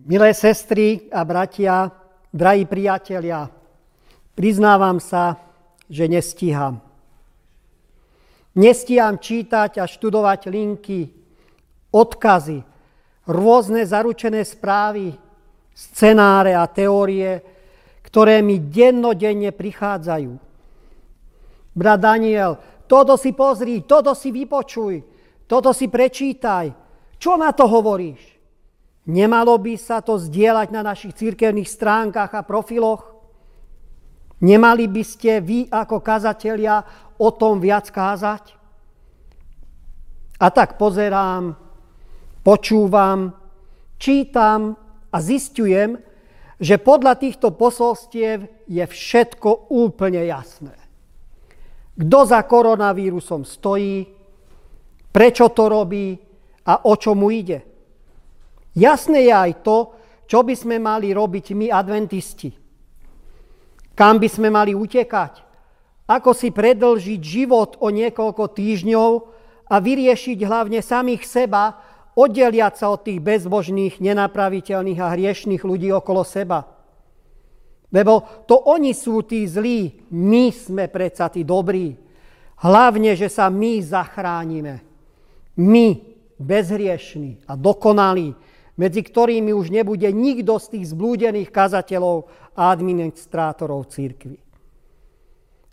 Milé sestry a bratia, drahí priatelia, priznávam sa, že nestíham. Nestíham čítať a študovať linky, odkazy, rôzne zaručené správy, scenáre a teórie, ktoré mi dennodenne prichádzajú. Brat Daniel, toto si pozri, toto si vypočuj, toto si prečítaj. Čo na to hovoríš? Nemalo by sa to zdieľať na našich církevných stránkach a profiloch? Nemali by ste vy ako kazatelia o tom viac kázať? A tak pozerám, počúvam, čítam a zistujem, že podľa týchto posolstiev je všetko úplne jasné. Kto za koronavírusom stojí, prečo to robí a o čo mu ide. Jasné je aj to, čo by sme mali robiť my adventisti. Kam by sme mali utekať? Ako si predlžiť život o niekoľko týždňov a vyriešiť hlavne samých seba, oddeliať sa od tých bezbožných, nenapraviteľných a hriešných ľudí okolo seba. Lebo to oni sú tí zlí, my sme predsa tí dobrí. Hlavne, že sa my zachránime. My, bezhriešní a dokonalí, medzi ktorými už nebude nikto z tých zblúdených kazateľov a administrátorov církvy.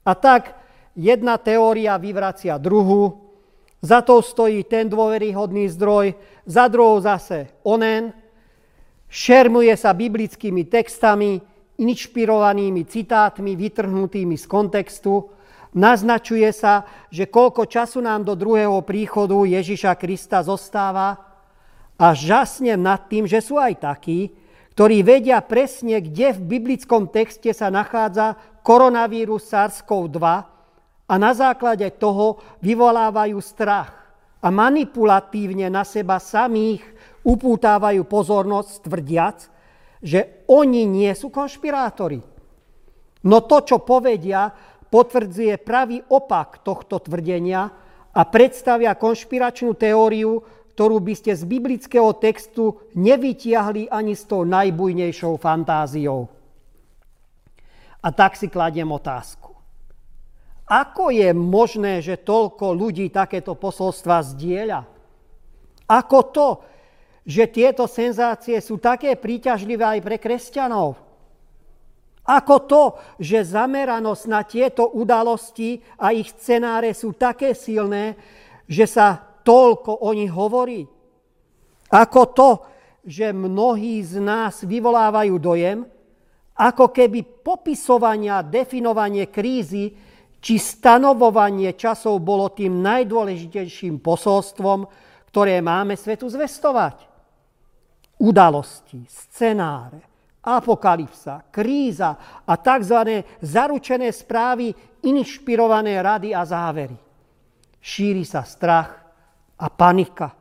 A tak jedna teória vyvracia druhu, za to stojí ten dôveryhodný zdroj, za druhou zase onen, šermuje sa biblickými textami, inšpirovanými citátmi vytrhnutými z kontextu, naznačuje sa, že koľko času nám do druhého príchodu Ježiša Krista zostáva a žasnem nad tým, že sú aj takí, ktorí vedia presne, kde v biblickom texte sa nachádza koronavírus SARS-CoV-2 a na základe toho vyvolávajú strach a manipulatívne na seba samých upútávajú pozornosť, tvrdiac, že oni nie sú konšpirátori. No to, čo povedia, potvrdzuje pravý opak tohto tvrdenia a predstavia konšpiračnú teóriu, ktorú by ste z biblického textu nevytiahli ani s tou najbujnejšou fantáziou. A tak si kladiem otázku. Ako je možné, že toľko ľudí takéto posolstva zdieľa? Ako to, že tieto senzácie sú také príťažlivé aj pre kresťanov? Ako to, že zameranosť na tieto udalosti a ich scenáre sú také silné, že sa toľko o nich hovorí. Ako to, že mnohí z nás vyvolávajú dojem, ako keby popisovanie a definovanie krízy či stanovovanie časov bolo tým najdôležitejším posolstvom, ktoré máme svetu zvestovať. Udalosti, scenáre, apokalypsa, kríza a tzv. zaručené správy, inšpirované rady a závery. Šíri sa strach, a panika.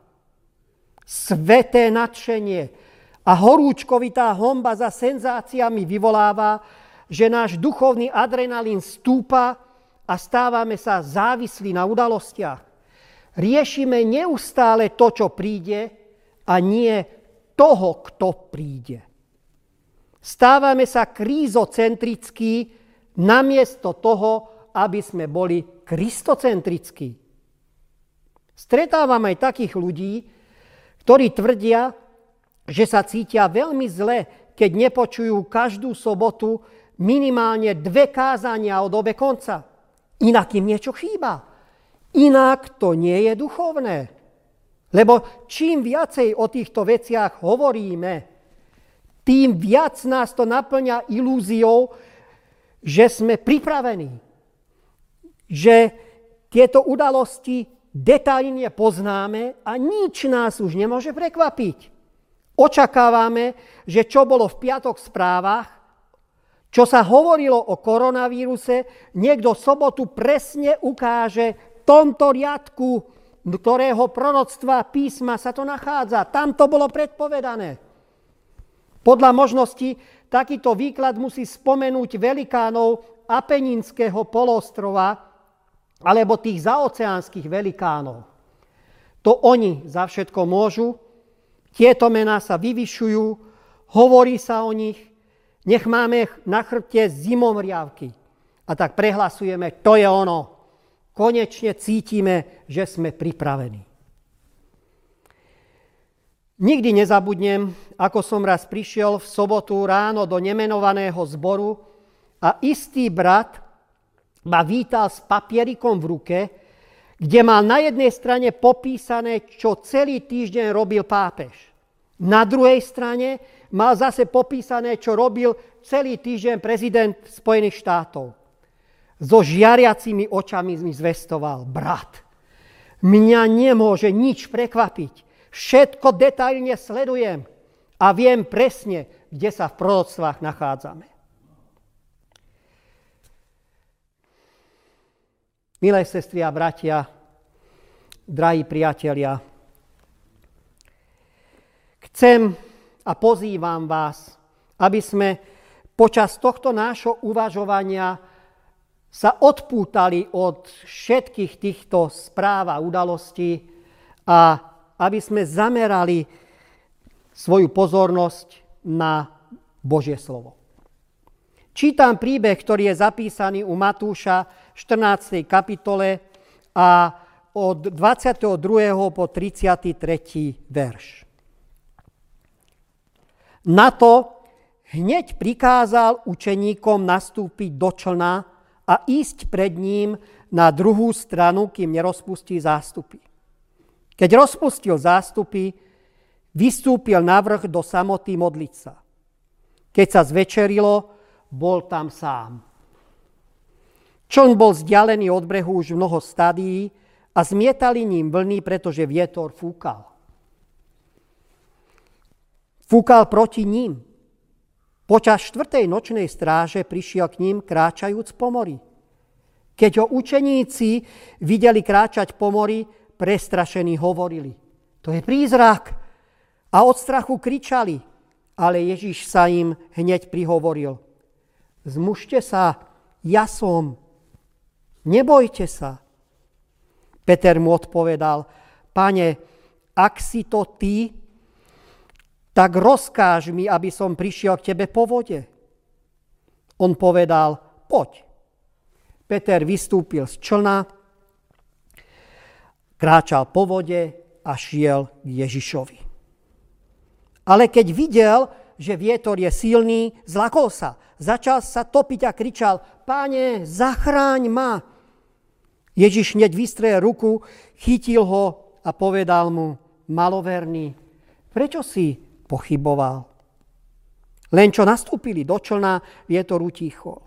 Sveté nadšenie a horúčkovitá homba za senzáciami vyvoláva, že náš duchovný adrenalín stúpa a stávame sa závislí na udalostiach. Riešime neustále to, čo príde a nie toho, kto príde. Stávame sa krízocentrickí namiesto toho, aby sme boli kristocentrickí. Stretávam aj takých ľudí, ktorí tvrdia, že sa cítia veľmi zle, keď nepočujú každú sobotu minimálne dve kázania od obe konca. Inak im niečo chýba. Inak to nie je duchovné. Lebo čím viacej o týchto veciach hovoríme, tým viac nás to naplňa ilúziou, že sme pripravení. Že tieto udalosti detailne poznáme a nič nás už nemôže prekvapiť. Očakávame, že čo bolo v piatok v správach, čo sa hovorilo o koronavíruse, niekto sobotu presne ukáže v tomto riadku, ktorého proroctva písma sa to nachádza. Tam to bolo predpovedané. Podľa možnosti takýto výklad musí spomenúť velikánov Apeninského polostrova, alebo tých zaoceánskych velikánov. To oni za všetko môžu, tieto mená sa vyvyšujú, hovorí sa o nich, nech máme na chrbte zimomriavky. A tak prehlasujeme, to je ono. Konečne cítime, že sme pripravení. Nikdy nezabudnem, ako som raz prišiel v sobotu ráno do nemenovaného zboru a istý brat ma vítal s papierikom v ruke, kde mal na jednej strane popísané, čo celý týždeň robil pápež. Na druhej strane mal zase popísané, čo robil celý týždeň prezident Spojených štátov. So žiariacimi očami mi zvestoval, brat, mňa nemôže nič prekvapiť. Všetko detailne sledujem a viem presne, kde sa v prorodstvách nachádzame. Milé sestry a bratia, drahí priatelia, chcem a pozývam vás, aby sme počas tohto nášho uvažovania sa odpútali od všetkých týchto správ a udalostí a aby sme zamerali svoju pozornosť na Božie slovo. Čítam príbeh, ktorý je zapísaný u Matúša v 14. kapitole a od 22. po 33. verš. Na to hneď prikázal učeníkom nastúpiť do člna a ísť pred ním na druhú stranu, kým nerozpustí zástupy. Keď rozpustil zástupy, vystúpil na vrch do samoty modliť sa. Keď sa zvečerilo, bol tam sám. Čln bol vzdialený od brehu už mnoho stadií a zmietali ním vlny, pretože vietor fúkal. Fúkal proti ním. Počas štvrtej nočnej stráže prišiel k ním kráčajúc po mori. Keď ho učeníci videli kráčať po mori, prestrašení hovorili. To je prízrak. A od strachu kričali. Ale Ježiš sa im hneď prihovoril. Zmužte sa, ja som. Nebojte sa. Peter mu odpovedal, pane, ak si to ty, tak rozkáž mi, aby som prišiel k tebe po vode. On povedal, poď. Peter vystúpil z člna, kráčal po vode a šiel k Ježišovi. Ale keď videl, že vietor je silný, zlakol sa. Začal sa topiť a kričal, páne, zachráň ma. Ježiš hneď vystrel ruku, chytil ho a povedal mu, maloverný, prečo si pochyboval? Len čo nastúpili do člna, vietor utichol.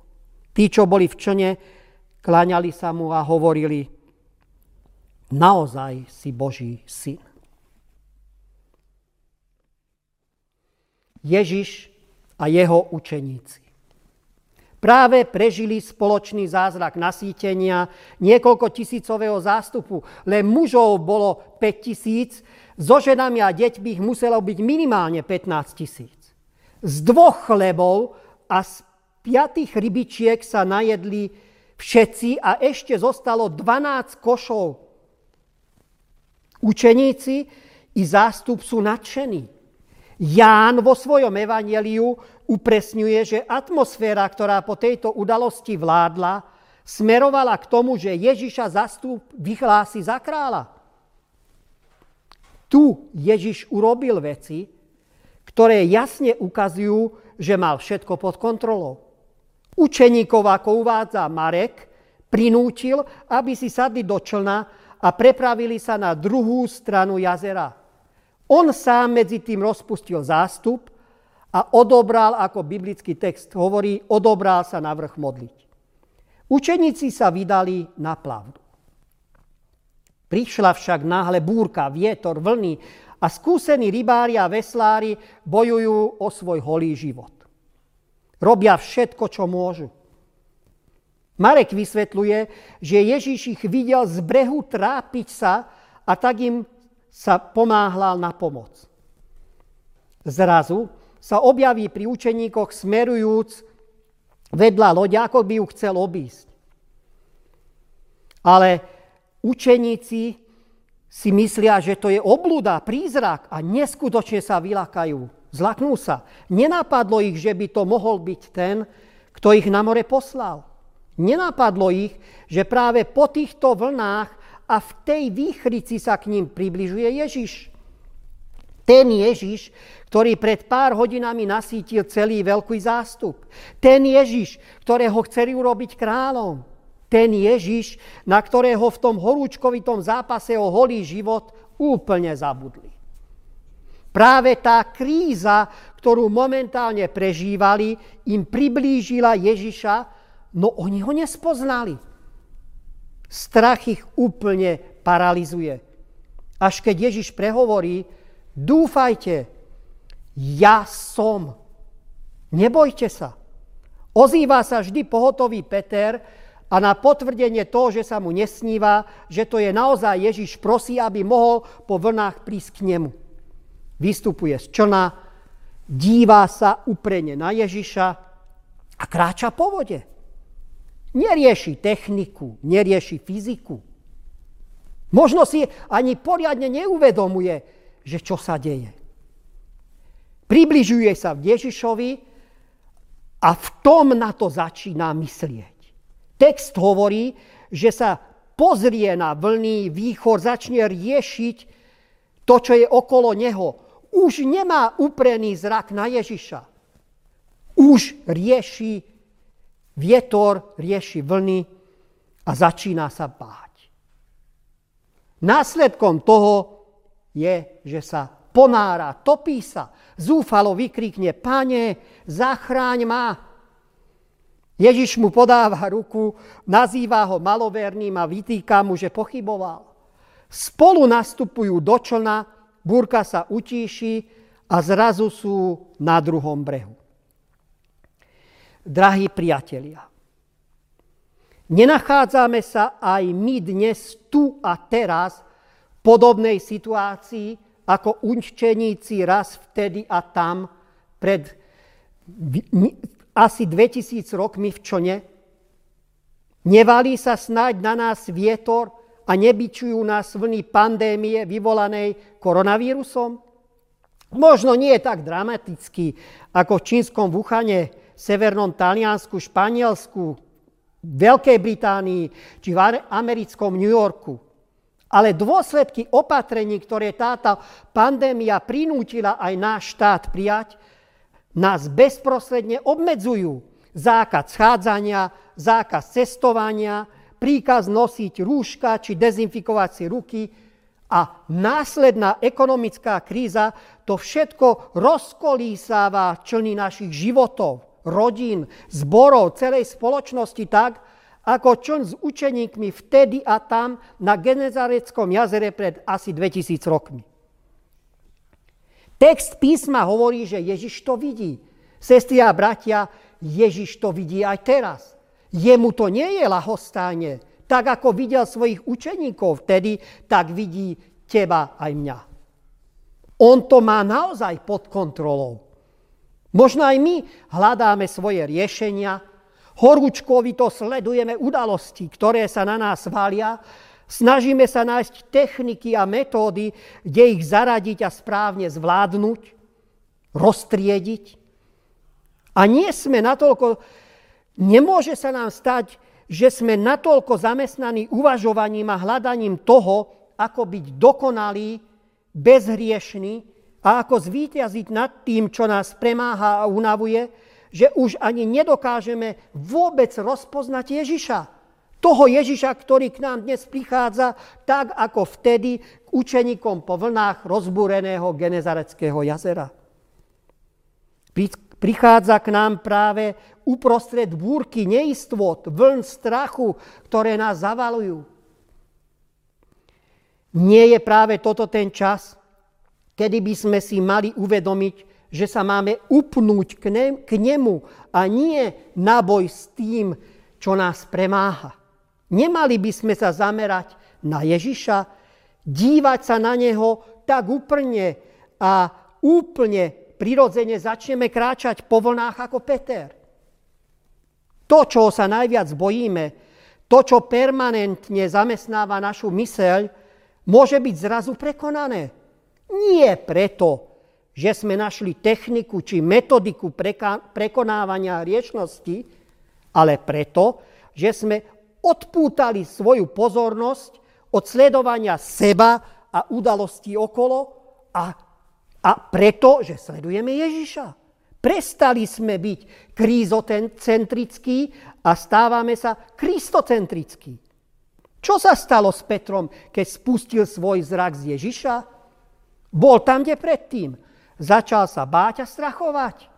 Tí, čo boli v člne, kláňali sa mu a hovorili, naozaj si Boží syn. Ježiš a jeho učeníci. Práve prežili spoločný zázrak nasýtenia niekoľko tisícového zástupu. Len mužov bolo 5 tisíc, so ženami a deťmi ich muselo byť minimálne 15 tisíc. Z dvoch chlebov a z piatých rybičiek sa najedli všetci a ešte zostalo 12 košov Učeníci i zástup sú nadšení. Ján vo svojom evaneliu upresňuje, že atmosféra, ktorá po tejto udalosti vládla, smerovala k tomu, že Ježiša zastup vyhlási za kráľa. Tu Ježiš urobil veci, ktoré jasne ukazujú, že mal všetko pod kontrolou. Učeníkov, ako uvádza Marek, prinútil, aby si sadli do člna a prepravili sa na druhú stranu jazera. On sám medzi tým rozpustil zástup a odobral, ako biblický text hovorí, odobral sa na vrch modliť. Učeníci sa vydali na plavdu. Prišla však náhle búrka, vietor, vlny a skúsení rybári a veslári bojujú o svoj holý život. Robia všetko, čo môžu. Marek vysvetľuje, že Ježíš ich videl z brehu trápiť sa a tak im sa pomáhal na pomoc. Zrazu sa objaví pri učeníkoch smerujúc vedľa loďa, ako by ju chcel obísť. Ale učeníci si myslia, že to je oblúda, prízrak a neskutočne sa vylakajú. Zlaknú sa. Nenapadlo ich, že by to mohol byť ten, kto ich na more poslal. Nenapadlo ich, že práve po týchto vlnách a v tej výchrici sa k ním približuje Ježiš. Ten Ježiš, ktorý pred pár hodinami nasítil celý veľký zástup. Ten Ježiš, ktorého chceli urobiť kráľom. Ten Ježiš, na ktorého v tom horúčkovitom zápase o holý život úplne zabudli. Práve tá kríza, ktorú momentálne prežívali, im priblížila Ježiša, no oni ho nespoznali. Strach ich úplne paralizuje. Až keď Ježiš prehovorí, dúfajte, ja som. Nebojte sa. Ozýva sa vždy pohotový Peter a na potvrdenie toho, že sa mu nesníva, že to je naozaj Ježiš, prosí, aby mohol po vlnách prísť k nemu. Vystupuje z člna, dívá sa uprene na Ježiša a kráča po vode. Nerieši techniku, nerieši fyziku. Možno si ani poriadne neuvedomuje, že čo sa deje. Približuje sa v Ježišovi a v tom na to začína myslieť. Text hovorí, že sa pozrie na vlny, výchor, začne riešiť to, čo je okolo neho už nemá uprený zrak na Ježiša. Už rieši vietor, rieši vlny a začína sa báť. Následkom toho je, že sa ponára, topí sa, zúfalo vykrikne, pane, zachráň ma. Ježiš mu podáva ruku, nazýva ho maloverným a vytýka mu, že pochyboval. Spolu nastupujú do člna búrka sa utíši a zrazu sú na druhom brehu. Drahí priatelia, nenachádzame sa aj my dnes tu a teraz v podobnej situácii ako učeníci raz vtedy a tam pred asi 2000 rokmi v Čone? Nevalí sa snáď na nás vietor a nebyčujú nás vlny pandémie vyvolanej koronavírusom? Možno nie je tak dramatický ako v čínskom Wuhane, severnom Taliansku, Španielsku, Veľkej Británii či v americkom New Yorku. Ale dôsledky opatrení, ktoré táto pandémia prinútila aj náš štát prijať, nás bezprostredne obmedzujú. Zákaz schádzania, zákaz cestovania, príkaz nosiť rúška či dezinfikovať si ruky a následná ekonomická kríza to všetko rozkolísáva člny našich životov, rodín, zborov, celej spoločnosti tak, ako čln s učeníkmi vtedy a tam na Genezareckom jazere pred asi 2000 rokmi. Text písma hovorí, že Ježiš to vidí. Sestri a bratia, Ježiš to vidí aj teraz. Jemu to nie je lahostáne. Tak ako videl svojich učeníkov vtedy, tak vidí teba aj mňa. On to má naozaj pod kontrolou. Možno aj my hľadáme svoje riešenia, horúčkovito sledujeme udalosti, ktoré sa na nás valia, snažíme sa nájsť techniky a metódy, kde ich zaradiť a správne zvládnuť, roztriediť. A nie sme natoľko Nemôže sa nám stať, že sme natoľko zamestnaní uvažovaním a hľadaním toho, ako byť dokonalý, bezhriešný a ako zvíťaziť nad tým, čo nás premáha a unavuje, že už ani nedokážeme vôbec rozpoznať Ježiša. Toho Ježiša, ktorý k nám dnes prichádza, tak ako vtedy k učeníkom po vlnách rozbúreného Genezareckého jazera. Prichádza k nám práve uprostred búrky neistot, vln strachu, ktoré nás zavalujú. Nie je práve toto ten čas, kedy by sme si mali uvedomiť, že sa máme upnúť k, ne- k nemu a nie na boj s tým, čo nás premáha. Nemali by sme sa zamerať na Ježiša, dívať sa na neho tak úplne a úplne prirodzene začneme kráčať po vlnách ako Peter. To, čo sa najviac bojíme, to, čo permanentne zamestnáva našu myseľ, môže byť zrazu prekonané. Nie preto, že sme našli techniku či metodiku prekonávania riečnosti, ale preto, že sme odpútali svoju pozornosť od sledovania seba a udalostí okolo a, a preto, že sledujeme Ježiša. Prestali sme byť krízocentrickí a stávame sa kristocentrickí. Čo sa stalo s Petrom, keď spustil svoj zrak z Ježiša? Bol tam, kde predtým. Začal sa báť a strachovať.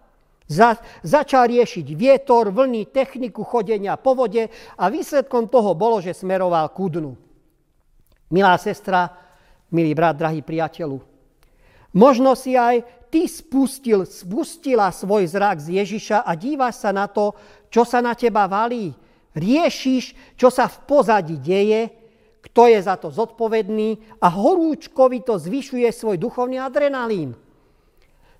Za, začal riešiť vietor, vlny, techniku chodenia po vode a výsledkom toho bolo, že smeroval ku dnu. Milá sestra, milý brat, drahý priateľu, možno si aj ty spustil, spustila svoj zrak z Ježiša a dívaš sa na to, čo sa na teba valí. Riešiš, čo sa v pozadí deje, kto je za to zodpovedný a horúčkovito zvyšuje svoj duchovný adrenalín.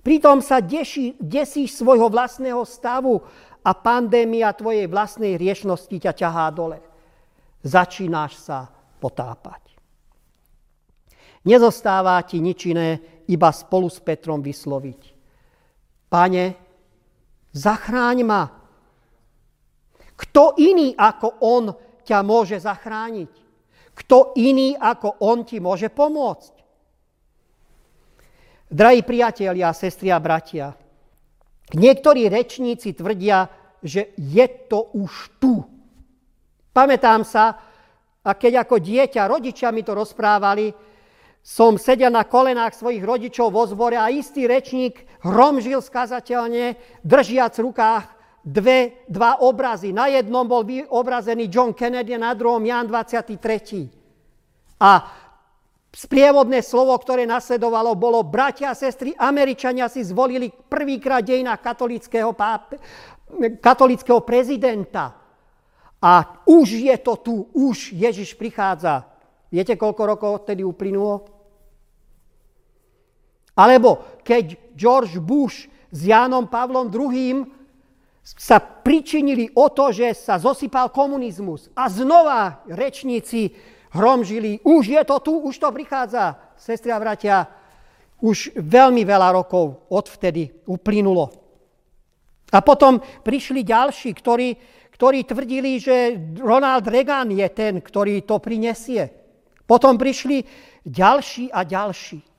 Pritom sa deší, desíš svojho vlastného stavu a pandémia tvojej vlastnej riešnosti ťa ťahá dole. Začínáš sa potápať. Nezostáva ti nič iné, iba spolu s Petrom vysloviť. Pane, zachráň ma. Kto iný ako on ťa môže zachrániť? Kto iný ako on ti môže pomôcť? Drahí priatelia, sestri a bratia, niektorí rečníci tvrdia, že je to už tu. Pamätám sa, a keď ako dieťa rodičia mi to rozprávali, som sedel na kolenách svojich rodičov vo zbore a istý rečník hromžil skazateľne, držiac v rukách dve, dva obrazy. Na jednom bol obrazený John Kennedy, na druhom Jan 23. A sprievodné slovo, ktoré nasledovalo, bolo bratia a sestry, Američania si zvolili prvýkrát dejina katolického, páp- katolického prezidenta. A už je to tu, už Ježiš prichádza. Viete, koľko rokov odtedy uplynulo? Alebo keď George Bush s Jánom Pavlom II sa pričinili o to, že sa zosypal komunizmus. A znova rečníci hromžili, už je to tu, už to prichádza. Sestri a bratia, už veľmi veľa rokov odvtedy uplynulo. A potom prišli ďalší, ktorí, ktorí tvrdili, že Ronald Reagan je ten, ktorý to prinesie. Potom prišli ďalší a ďalší.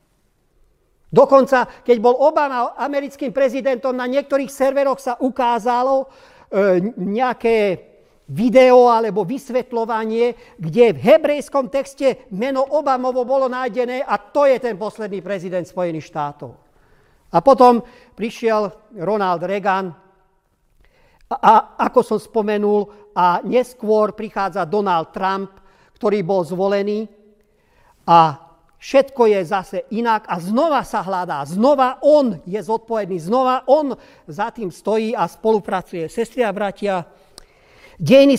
Dokonca, keď bol Obama americkým prezidentom, na niektorých serveroch sa ukázalo e, nejaké video alebo vysvetľovanie, kde v hebrejskom texte meno Obamovo bolo nájdené a to je ten posledný prezident Spojených štátov. A potom prišiel Ronald Reagan a, ako som spomenul, a neskôr prichádza Donald Trump, ktorý bol zvolený a všetko je zase inak a znova sa hľadá. Znova on je zodpovedný, znova on za tým stojí a spolupracuje. Sestri a bratia, dejiny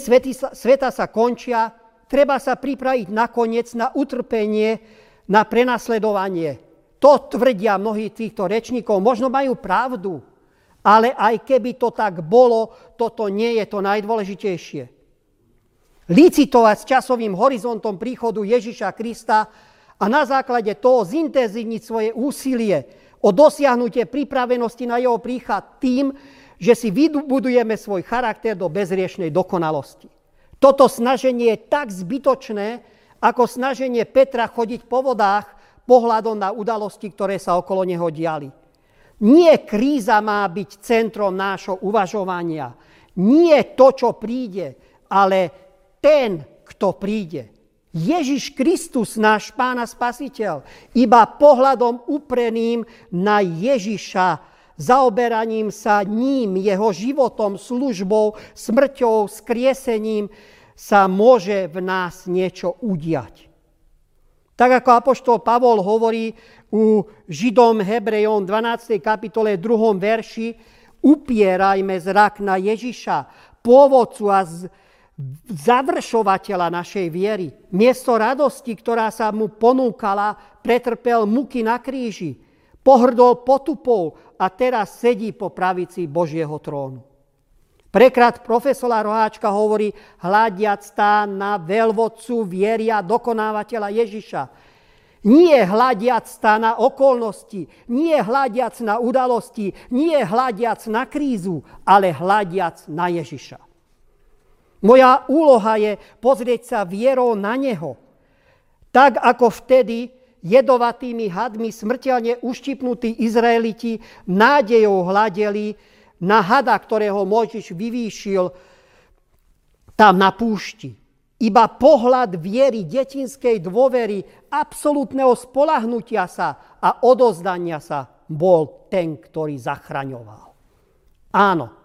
sveta sa končia, treba sa pripraviť nakoniec na utrpenie, na prenasledovanie. To tvrdia mnohí týchto rečníkov. Možno majú pravdu, ale aj keby to tak bolo, toto nie je to najdôležitejšie licitovať s časovým horizontom príchodu Ježiša Krista a na základe toho zintenzívniť svoje úsilie o dosiahnutie pripravenosti na jeho príchod tým, že si vybudujeme svoj charakter do bezriešnej dokonalosti. Toto snaženie je tak zbytočné, ako snaženie Petra chodiť po vodách pohľadom na udalosti, ktoré sa okolo neho diali. Nie kríza má byť centrom nášho uvažovania. Nie to, čo príde, ale ten, kto príde. Ježiš Kristus, náš Pán a Spasiteľ, iba pohľadom upreným na Ježiša, zaoberaním sa ním, jeho životom, službou, smrťou, skriesením sa môže v nás niečo udiať. Tak ako apoštol Pavol hovorí u Židom Hebrejom 12. kapitole 2. verši, upierajme zrak na Ježiša, pôvodcu a z, završovateľa našej viery. Miesto radosti, ktorá sa mu ponúkala, pretrpel muky na kríži, pohrdol potupou a teraz sedí po pravici Božieho trónu. Prekrát profesora Roháčka hovorí, hľadiac tá na veľvodcu viery dokonávateľa Ježiša. Nie hľadiac na okolnosti, nie hľadiac na udalosti, nie hľadiac na krízu, ale hľadiac na Ježiša. Moja úloha je pozrieť sa vierou na Neho. Tak ako vtedy jedovatými hadmi smrteľne uštipnutí Izraeliti nádejou hľadeli na hada, ktorého Mojžiš vyvýšil tam na púšti. Iba pohľad viery, detinskej dôvery, absolútneho spolahnutia sa a odozdania sa bol ten, ktorý zachraňoval. Áno,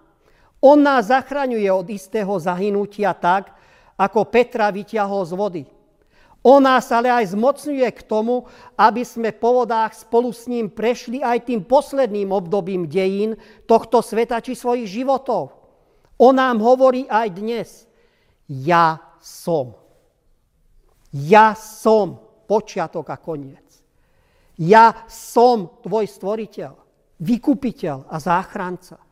on nás zachraňuje od istého zahynutia tak, ako Petra vyťahol z vody. On nás ale aj zmocňuje k tomu, aby sme po vodách spolu s ním prešli aj tým posledným obdobím dejín tohto sveta či svojich životov. On nám hovorí aj dnes, ja som. Ja som počiatok a koniec. Ja som tvoj stvoriteľ, vykupiteľ a záchranca.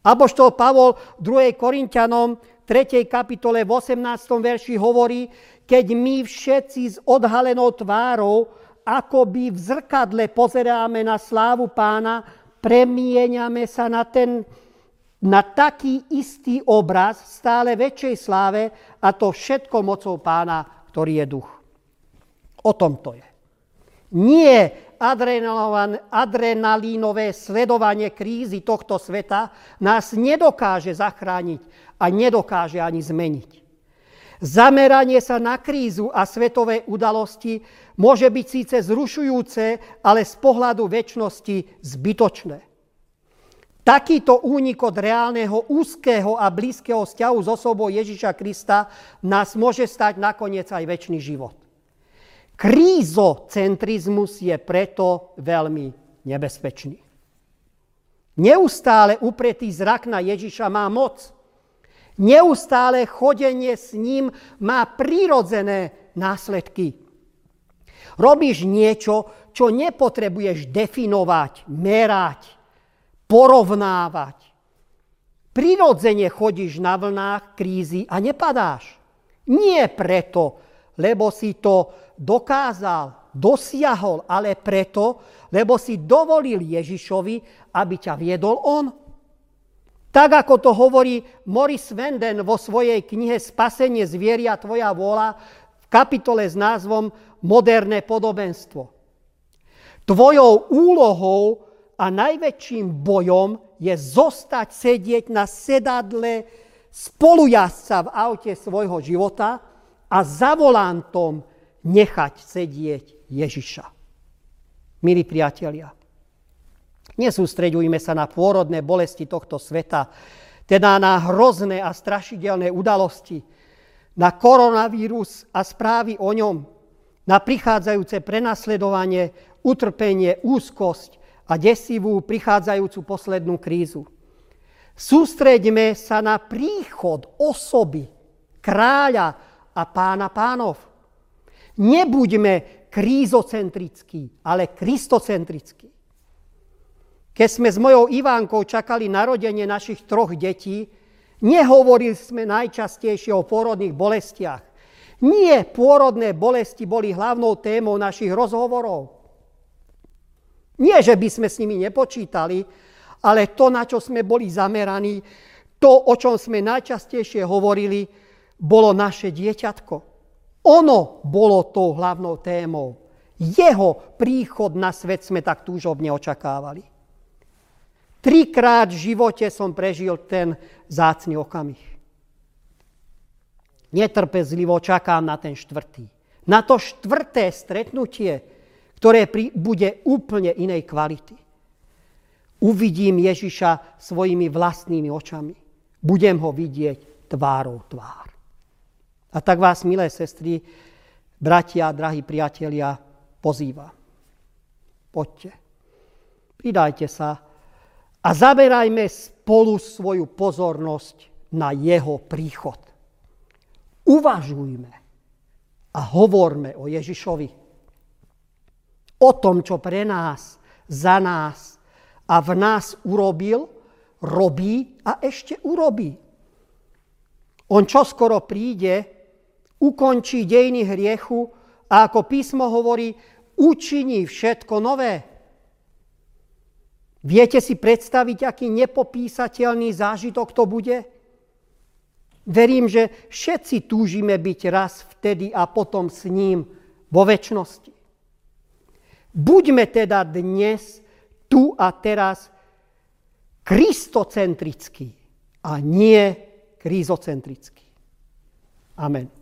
Apoštol Pavol v 2. Korintianom 3. kapitole v 18. verši hovorí, keď my všetci s odhalenou tvárou, akoby v zrkadle pozeráme na slávu pána, premieňame sa na ten na taký istý obraz stále väčšej sláve a to všetko mocou pána, ktorý je duch. O tom to je. Nie adrenalínové sledovanie krízy tohto sveta nás nedokáže zachrániť a nedokáže ani zmeniť. Zameranie sa na krízu a svetové udalosti môže byť síce zrušujúce, ale z pohľadu väčšnosti zbytočné. Takýto únik od reálneho, úzkého a blízkeho vzťahu s osobou Ježiša Krista nás môže stať nakoniec aj väčší život. Krízocentrizmus je preto veľmi nebezpečný. Neustále upretý zrak na Ježiša má moc. Neustále chodenie s ním má prírodzené následky. Robíš niečo, čo nepotrebuješ definovať, merať, porovnávať. Prirodzene chodíš na vlnách krízy a nepadáš. Nie preto, lebo si to dokázal, dosiahol, ale preto, lebo si dovolil Ježišovi, aby ťa viedol on. Tak ako to hovorí Morris Venden vo svojej knihe Spasenie zvieria tvoja vola v kapitole s názvom Moderné podobenstvo. Tvojou úlohou a najväčším bojom je zostať sedieť na sedadle spolujazca v aute svojho života a za volantom nechať sedieť Ježiša. Milí priatelia, nesústreďujme sa na pôrodné bolesti tohto sveta, teda na hrozné a strašidelné udalosti, na koronavírus a správy o ňom, na prichádzajúce prenasledovanie, utrpenie, úzkosť, a desivú prichádzajúcu poslednú krízu. Sústreďme sa na príchod osoby, kráľa a pána pánov. Nebuďme krízocentrickí, ale kristocentrickí. Keď sme s mojou Ivánkou čakali narodenie našich troch detí, nehovorili sme najčastejšie o pôrodných bolestiach. Nie pôrodné bolesti boli hlavnou témou našich rozhovorov. Nie, že by sme s nimi nepočítali, ale to, na čo sme boli zameraní, to, o čom sme najčastejšie hovorili, bolo naše dieťatko. Ono bolo tou hlavnou témou. Jeho príchod na svet sme tak túžobne očakávali. Trikrát v živote som prežil ten zácný okamih. Netrpezlivo čakám na ten štvrtý. Na to štvrté stretnutie, ktoré bude úplne inej kvality. Uvidím Ježiša svojimi vlastnými očami. Budem ho vidieť tvárou tvár. A tak vás, milé sestry, bratia, drahí priatelia, pozýva. Poďte, pridajte sa a zaberajme spolu svoju pozornosť na jeho príchod. Uvažujme a hovorme o Ježišovi o tom, čo pre nás, za nás a v nás urobil, robí a ešte urobí. On čoskoro príde, ukončí dejiny hriechu a ako písmo hovorí, učiní všetko nové. Viete si predstaviť, aký nepopísateľný zážitok to bude? Verím, že všetci túžime byť raz vtedy a potom s ním vo väčšnosti. Buďme teda dnes, tu a teraz, kristocentrickí a nie krizocentrickí. Amen.